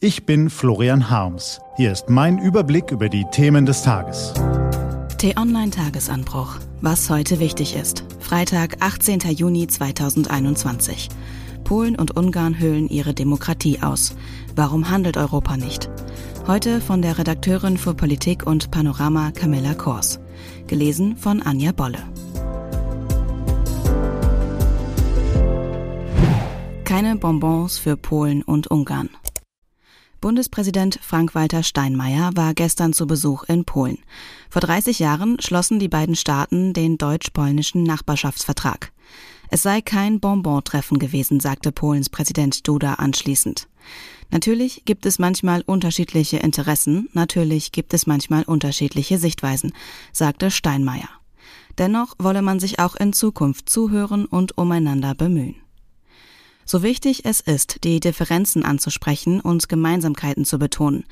Ich bin Florian Harms. Hier ist mein Überblick über die Themen des Tages. T-Online Tagesanbruch. Was heute wichtig ist. Freitag, 18. Juni 2021. Polen und Ungarn hüllen ihre Demokratie aus. Warum handelt Europa nicht? Heute von der Redakteurin für Politik und Panorama Camilla Kors. Gelesen von Anja Bolle. Keine Bonbons für Polen und Ungarn. Bundespräsident Frank-Walter Steinmeier war gestern zu Besuch in Polen. Vor 30 Jahren schlossen die beiden Staaten den deutsch-polnischen Nachbarschaftsvertrag. Es sei kein Bonbon-Treffen gewesen, sagte Polens Präsident Duda anschließend. Natürlich gibt es manchmal unterschiedliche Interessen, natürlich gibt es manchmal unterschiedliche Sichtweisen, sagte Steinmeier. Dennoch wolle man sich auch in Zukunft zuhören und umeinander bemühen. So wichtig es ist, die Differenzen anzusprechen und Gemeinsamkeiten zu betonen.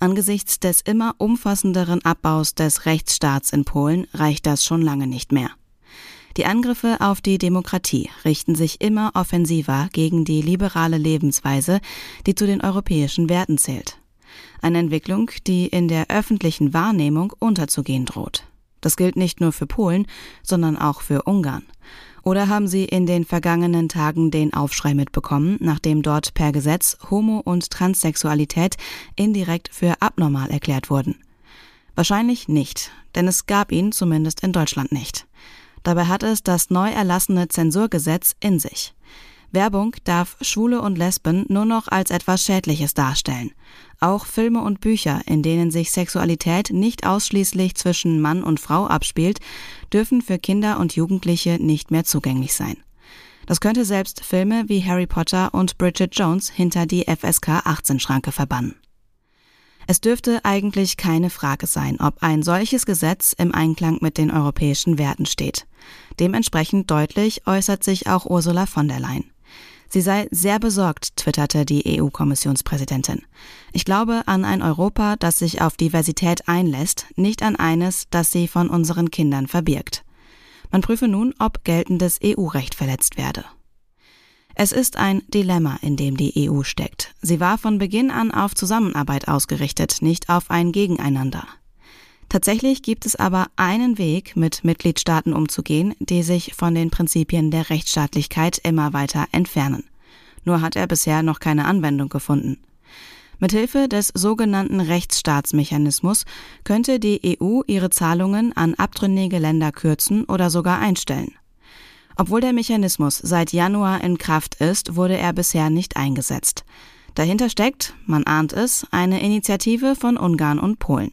Angesichts des immer umfassenderen Abbaus des Rechtsstaats in Polen reicht das schon lange nicht mehr. Die Angriffe auf die Demokratie richten sich immer offensiver gegen die liberale Lebensweise, die zu den europäischen Werten zählt. Eine Entwicklung, die in der öffentlichen Wahrnehmung unterzugehen droht. Das gilt nicht nur für Polen, sondern auch für Ungarn. Oder haben Sie in den vergangenen Tagen den Aufschrei mitbekommen, nachdem dort per Gesetz Homo- und Transsexualität indirekt für abnormal erklärt wurden? Wahrscheinlich nicht, denn es gab ihn zumindest in Deutschland nicht. Dabei hat es das neu erlassene Zensurgesetz in sich. Werbung darf Schwule und Lesben nur noch als etwas Schädliches darstellen. Auch Filme und Bücher, in denen sich Sexualität nicht ausschließlich zwischen Mann und Frau abspielt, dürfen für Kinder und Jugendliche nicht mehr zugänglich sein. Das könnte selbst Filme wie Harry Potter und Bridget Jones hinter die FSK 18 Schranke verbannen. Es dürfte eigentlich keine Frage sein, ob ein solches Gesetz im Einklang mit den europäischen Werten steht. Dementsprechend deutlich äußert sich auch Ursula von der Leyen. Sie sei sehr besorgt, twitterte die EU-Kommissionspräsidentin. Ich glaube an ein Europa, das sich auf Diversität einlässt, nicht an eines, das sie von unseren Kindern verbirgt. Man prüfe nun, ob geltendes EU-Recht verletzt werde. Es ist ein Dilemma, in dem die EU steckt. Sie war von Beginn an auf Zusammenarbeit ausgerichtet, nicht auf ein Gegeneinander. Tatsächlich gibt es aber einen Weg, mit Mitgliedstaaten umzugehen, die sich von den Prinzipien der Rechtsstaatlichkeit immer weiter entfernen. Nur hat er bisher noch keine Anwendung gefunden. Mithilfe des sogenannten Rechtsstaatsmechanismus könnte die EU ihre Zahlungen an abtrünnige Länder kürzen oder sogar einstellen. Obwohl der Mechanismus seit Januar in Kraft ist, wurde er bisher nicht eingesetzt. Dahinter steckt, man ahnt es, eine Initiative von Ungarn und Polen.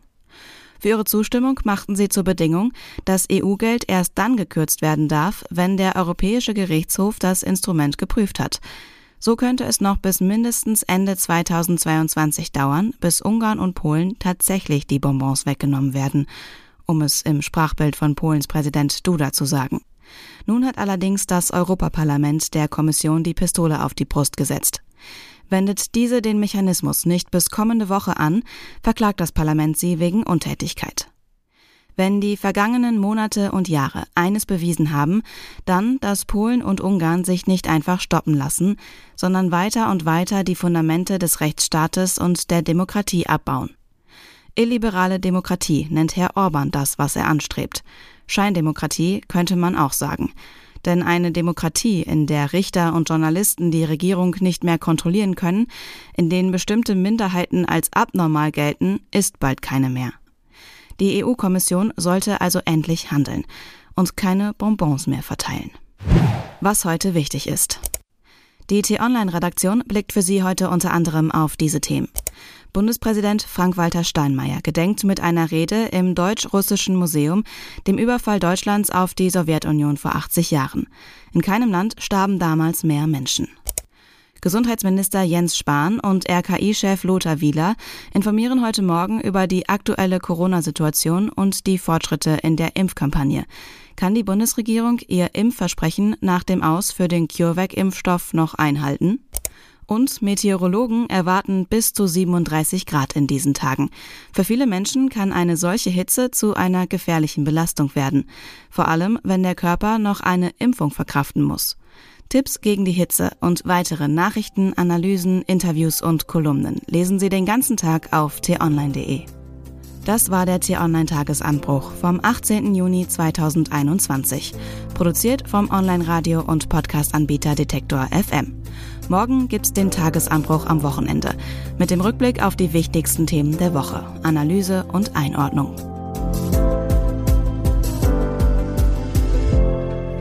Für ihre Zustimmung machten sie zur Bedingung, dass EU-Geld erst dann gekürzt werden darf, wenn der Europäische Gerichtshof das Instrument geprüft hat. So könnte es noch bis mindestens Ende 2022 dauern, bis Ungarn und Polen tatsächlich die Bonbons weggenommen werden, um es im Sprachbild von Polens Präsident Duda zu sagen. Nun hat allerdings das Europaparlament der Kommission die Pistole auf die Brust gesetzt. Wendet diese den Mechanismus nicht bis kommende Woche an, verklagt das Parlament sie wegen Untätigkeit. Wenn die vergangenen Monate und Jahre eines bewiesen haben, dann, dass Polen und Ungarn sich nicht einfach stoppen lassen, sondern weiter und weiter die Fundamente des Rechtsstaates und der Demokratie abbauen. Illiberale Demokratie nennt Herr Orban das, was er anstrebt. Scheindemokratie könnte man auch sagen. Denn eine Demokratie, in der Richter und Journalisten die Regierung nicht mehr kontrollieren können, in denen bestimmte Minderheiten als abnormal gelten, ist bald keine mehr. Die EU-Kommission sollte also endlich handeln und keine Bonbons mehr verteilen. Was heute wichtig ist. Die T-Online-Redaktion blickt für Sie heute unter anderem auf diese Themen. Bundespräsident Frank-Walter Steinmeier gedenkt mit einer Rede im Deutsch-Russischen Museum dem Überfall Deutschlands auf die Sowjetunion vor 80 Jahren. In keinem Land starben damals mehr Menschen. Gesundheitsminister Jens Spahn und RKI-Chef Lothar Wieler informieren heute Morgen über die aktuelle Corona-Situation und die Fortschritte in der Impfkampagne. Kann die Bundesregierung ihr Impfversprechen nach dem Aus für den CureVac-Impfstoff noch einhalten? Und Meteorologen erwarten bis zu 37 Grad in diesen Tagen. Für viele Menschen kann eine solche Hitze zu einer gefährlichen Belastung werden. Vor allem, wenn der Körper noch eine Impfung verkraften muss. Tipps gegen die Hitze und weitere Nachrichten, Analysen, Interviews und Kolumnen lesen Sie den ganzen Tag auf t-online.de. Das war der T-Online-Tagesanbruch vom 18. Juni 2021. Produziert vom Online-Radio- und Podcast-Anbieter Detektor FM. Morgen gibt's den Tagesanbruch am Wochenende mit dem Rückblick auf die wichtigsten Themen der Woche, Analyse und Einordnung.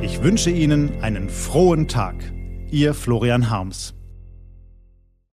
Ich wünsche Ihnen einen frohen Tag. Ihr Florian Harms.